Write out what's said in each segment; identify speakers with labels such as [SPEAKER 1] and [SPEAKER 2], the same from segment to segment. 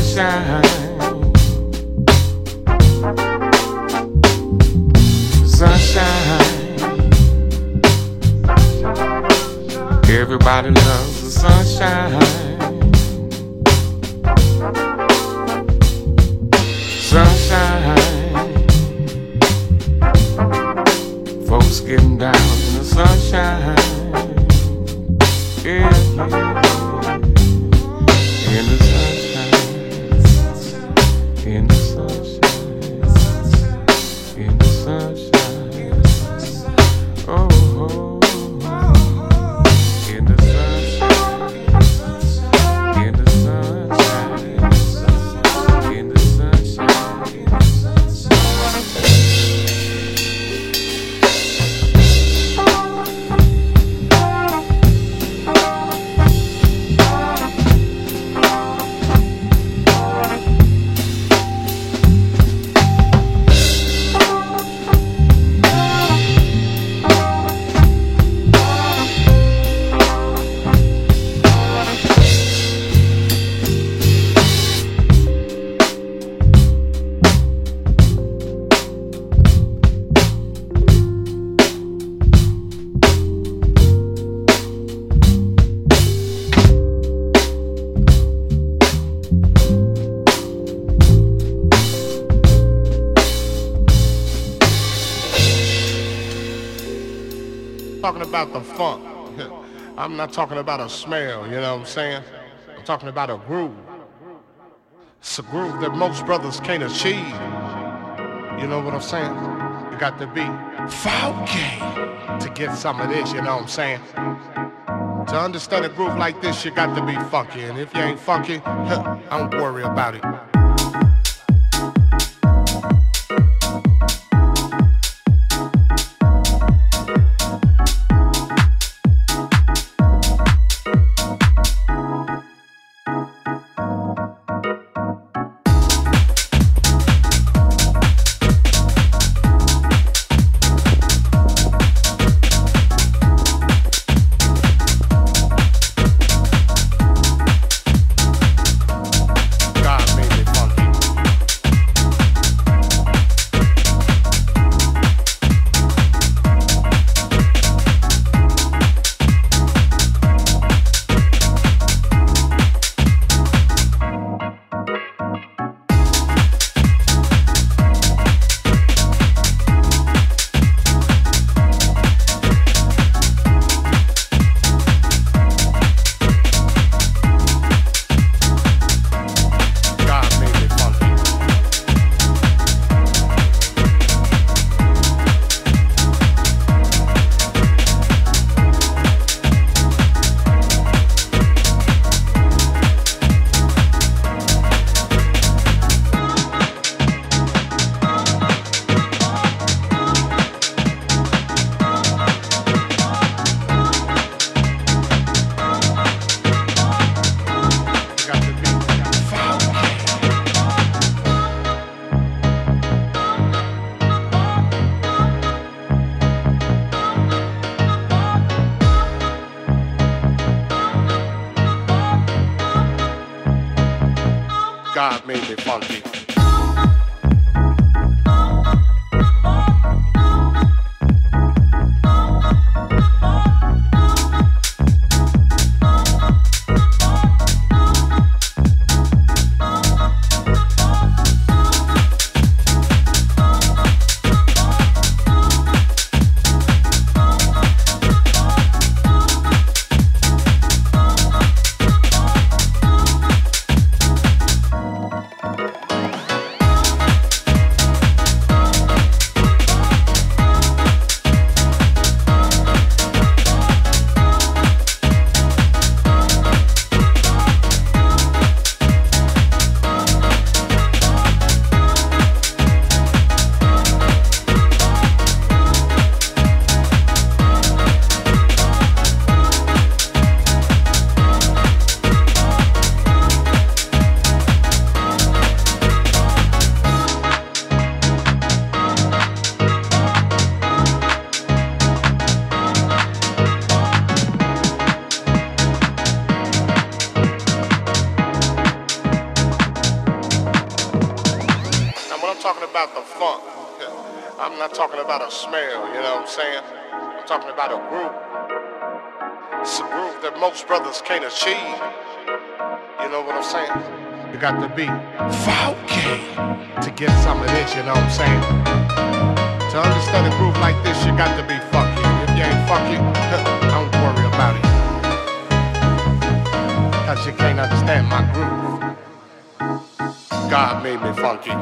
[SPEAKER 1] sunshine. Sunshine. Everybody loves the sunshine. Sunshine.
[SPEAKER 2] About the funk. I'm not talking about a smell, you know what I'm saying? I'm talking about a groove. It's a groove that most brothers can't achieve. You know what I'm saying? You got to be funky to get some of this, you know what I'm saying? To understand a groove like this, you got to be funky. And if you ain't funky, I don't worry about it. Most brothers can't achieve. You know what I'm saying? You got to be funky to get some of this, you know what I'm saying? To understand a groove like this, you got to be funky. If you ain't funky, don't worry about it. Cause you can't understand my groove. God made me funky.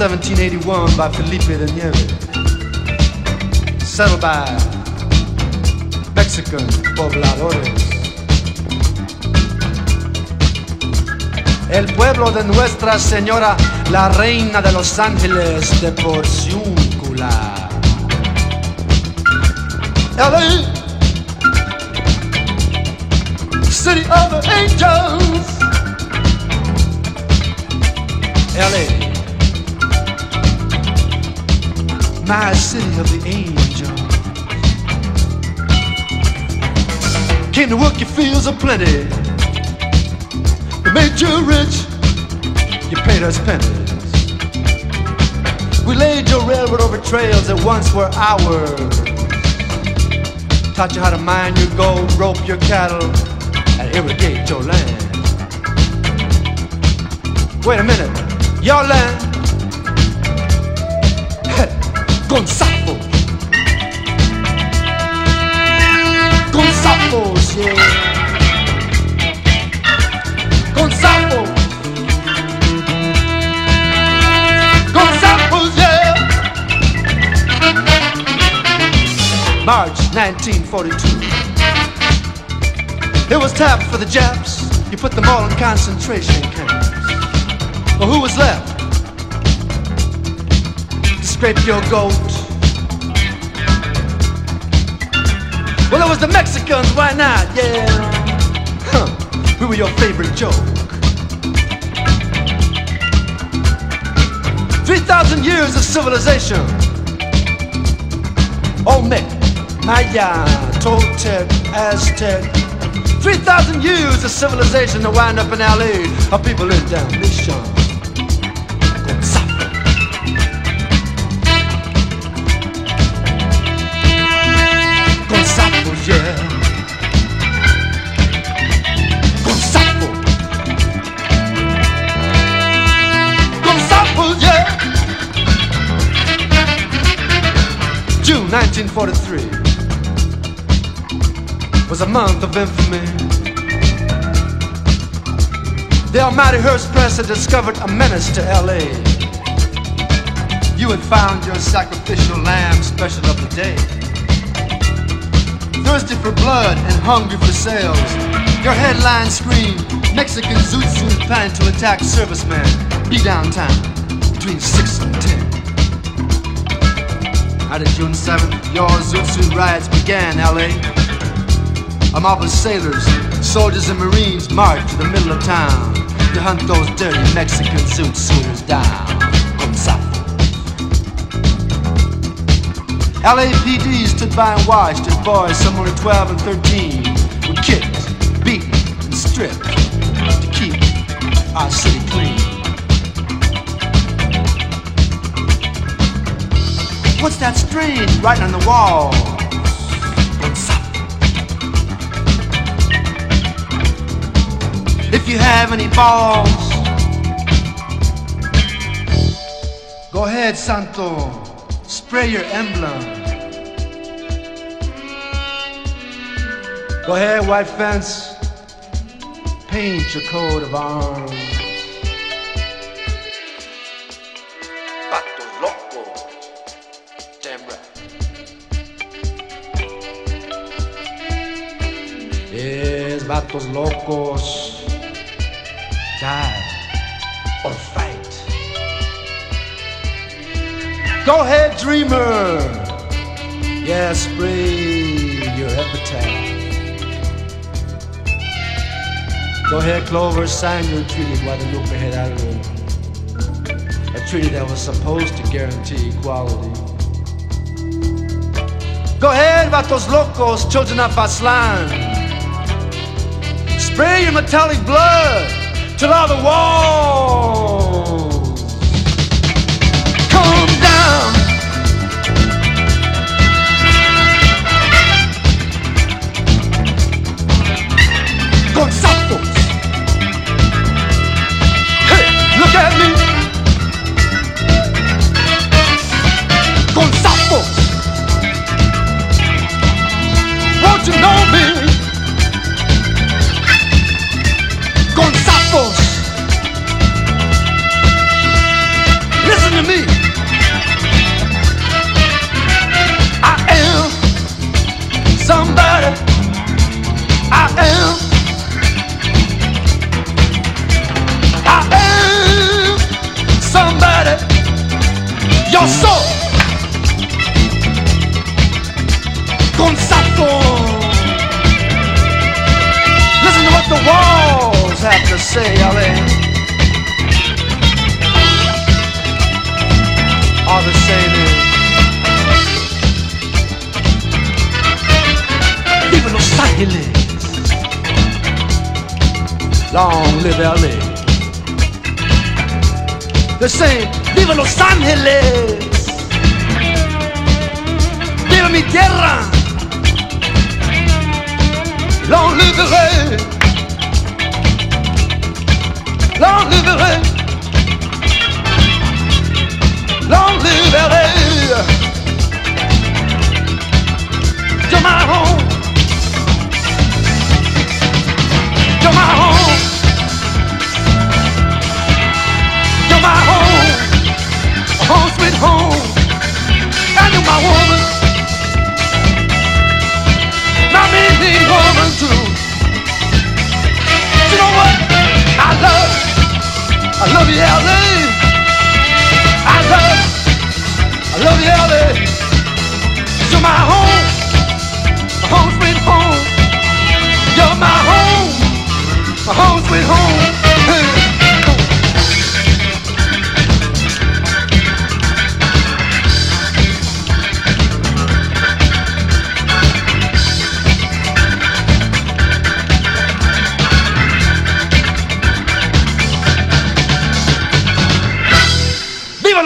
[SPEAKER 3] 1781 by Felipe de Nieves, settled by Mexican pobladores. El pueblo de Nuestra Señora, la reina de los ángeles de Porciúncula. LA, city of the angels. LA. My city of the angels. Came to work your fields of plenty. We made you rich. You paid us pennies. We laid your railroad over trails that once were ours. Taught you how to mine your gold, rope your cattle, and irrigate your land. Wait a minute, your land? Con safos. Con safos, yeah. Con safos. Con safos, yeah. March 1942. It was time for the Japs. You put them all in concentration camps. Well, who was left? To scrape your goat. Well, it was the Mexicans, why not? Yeah. Huh. We were your favorite joke. 3,000 years of civilization. Olmec, Maya, Toltec, Aztec. 3,000 years of civilization to wind up in LA. Our people live down 1943 was a month of infamy. The almighty Hearst Press had discovered a menace to LA. You had found your sacrificial lamb special of the day. Thirsty for blood and hungry for sales, your headline screamed Mexican Zoot Suit planning to attack servicemen. Be downtown between 6 and 10. Out of June 7th, your Zoot Suit riots began, LA. A mob of sailors, soldiers, and marines marched to the middle of town to hunt those dirty Mexican Zoot Suiters down. Con safos. LAPD stood by and watched as boys somewhere 12 and 13 Writing on the wall? If you have any balls, go ahead, Santo. Spray your emblem. Go ahead, white fence. Paint your coat of arms. Yes, vatos locos. Die or fight. Go ahead, dreamer. Yeah, spray your epitaph. Go ahead, Clover, sign your treaty, Guadalupe Hidalgo. A treaty that was supposed to guarantee equality. Go ahead, vatos locos, children of Aztlán. Spray your metallic blood till all the walls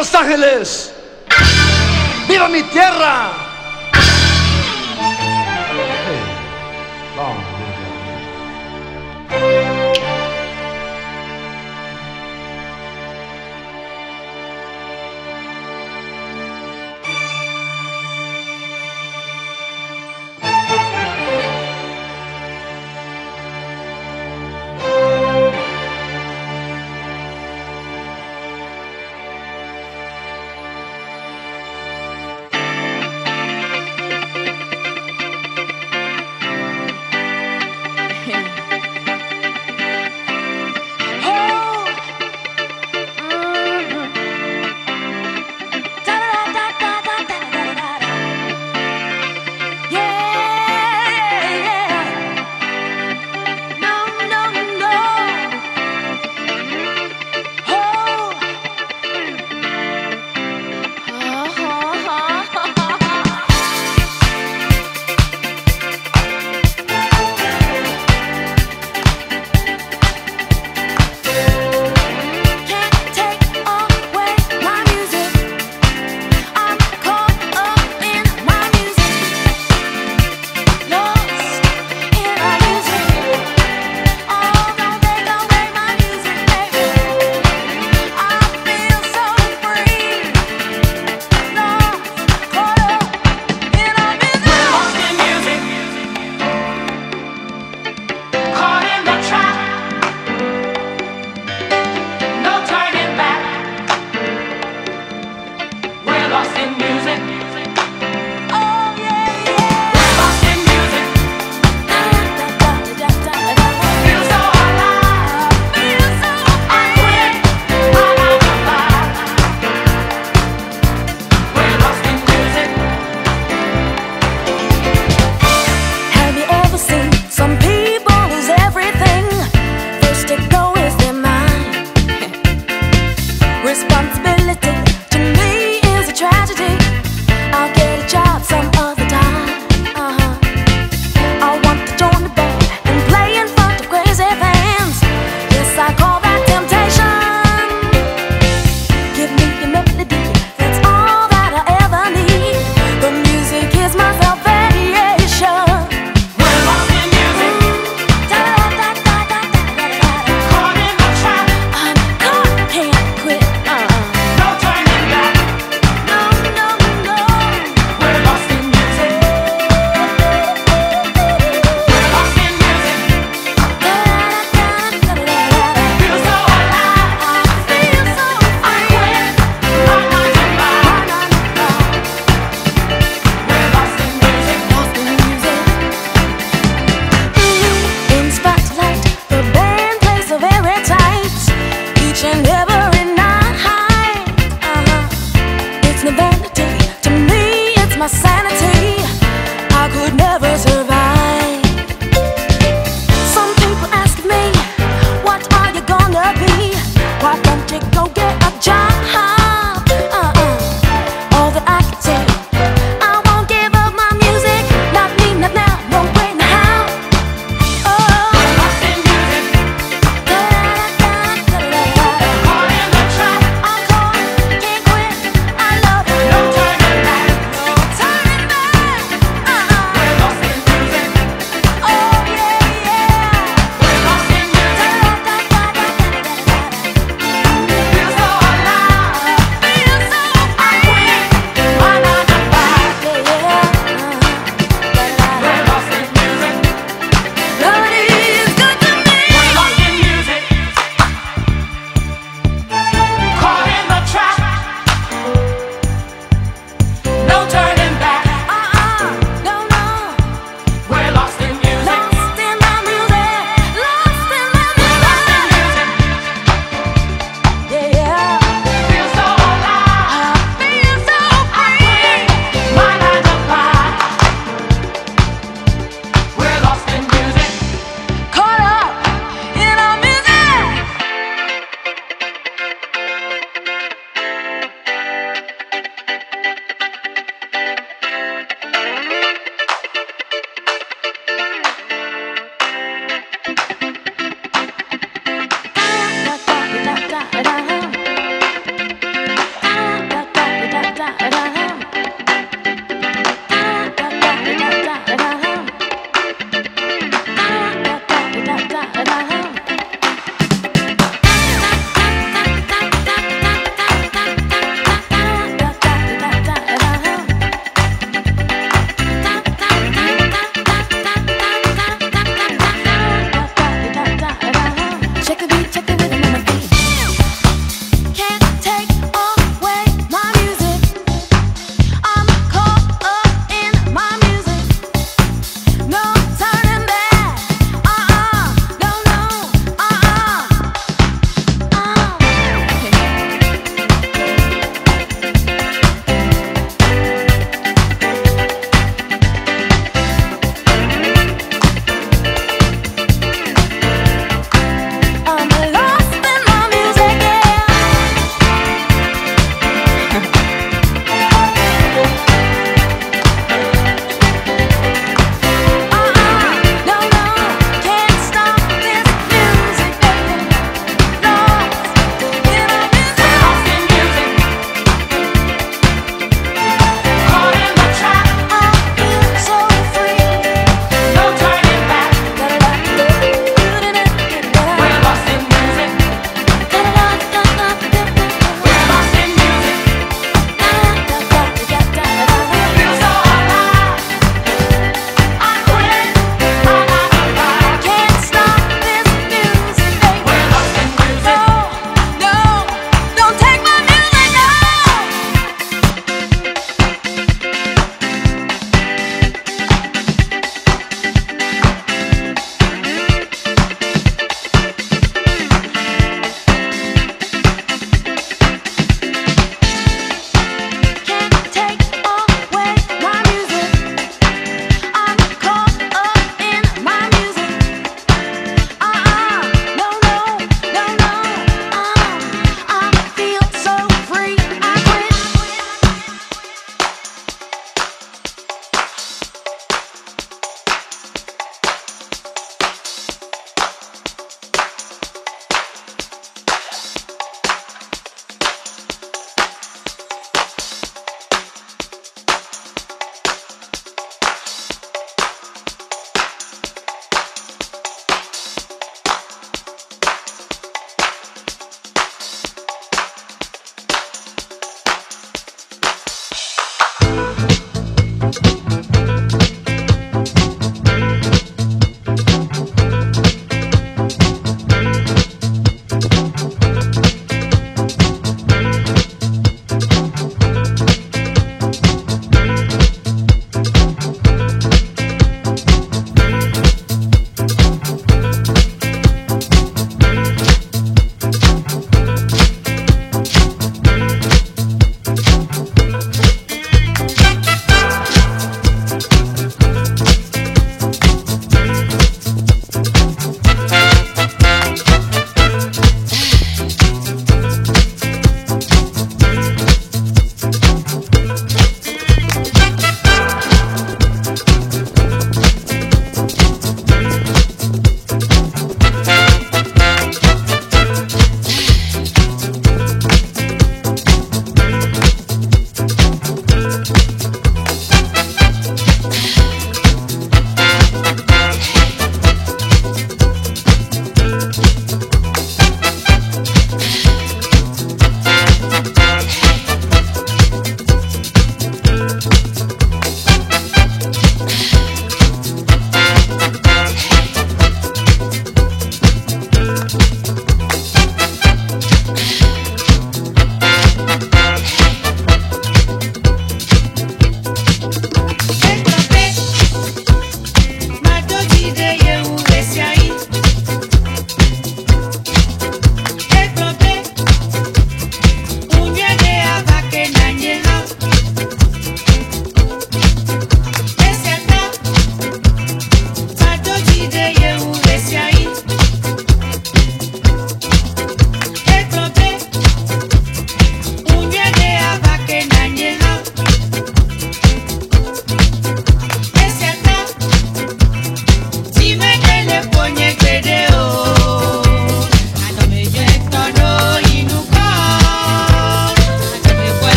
[SPEAKER 4] Los Ángeles. Viva mi tierra.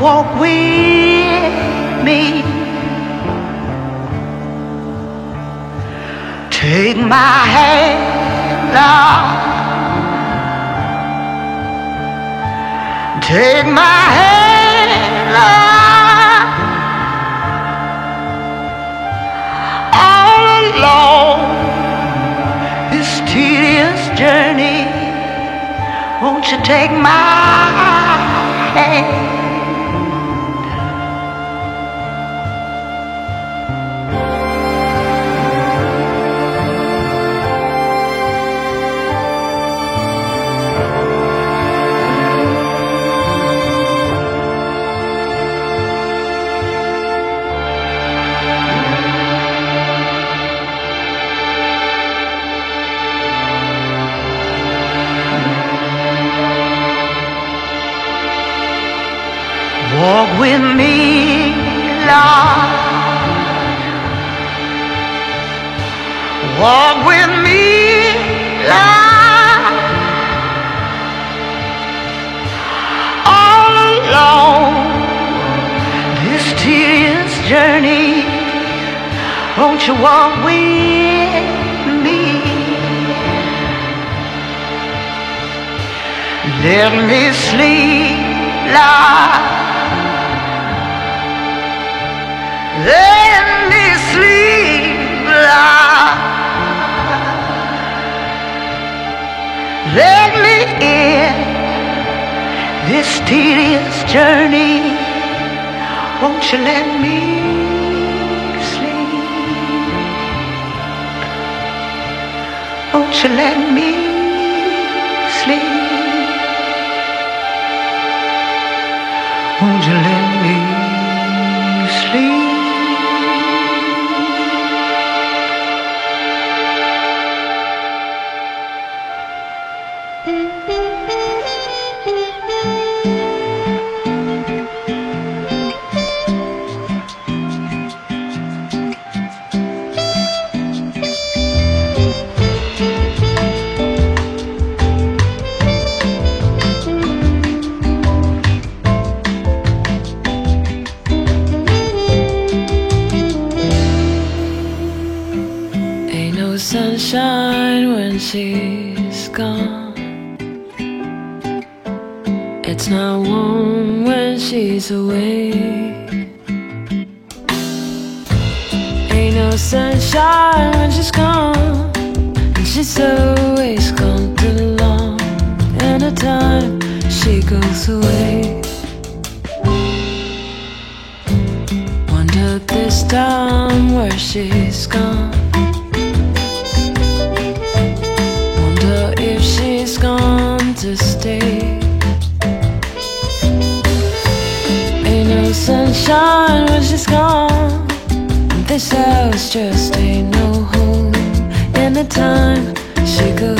[SPEAKER 5] Walk with me? Take my hand, Lord. Take my hand, Lord. All along this tedious journey. Won't you take my hand? With me, Lord. Walk with me, Lord. All along this tedious journey, won't you walk with me? Let me sleep, Lord. Let me sleep, Lord. Let me end this tedious journey. Won't you let me sleep? Won't you let me sleep? Won't you let
[SPEAKER 4] she's always gone too long. And the time she goes away. Wonder this time where she's gone. Wonder if she's gone to stay. Ain't no sunshine when she's gone. This house just ain't. Anytime she goes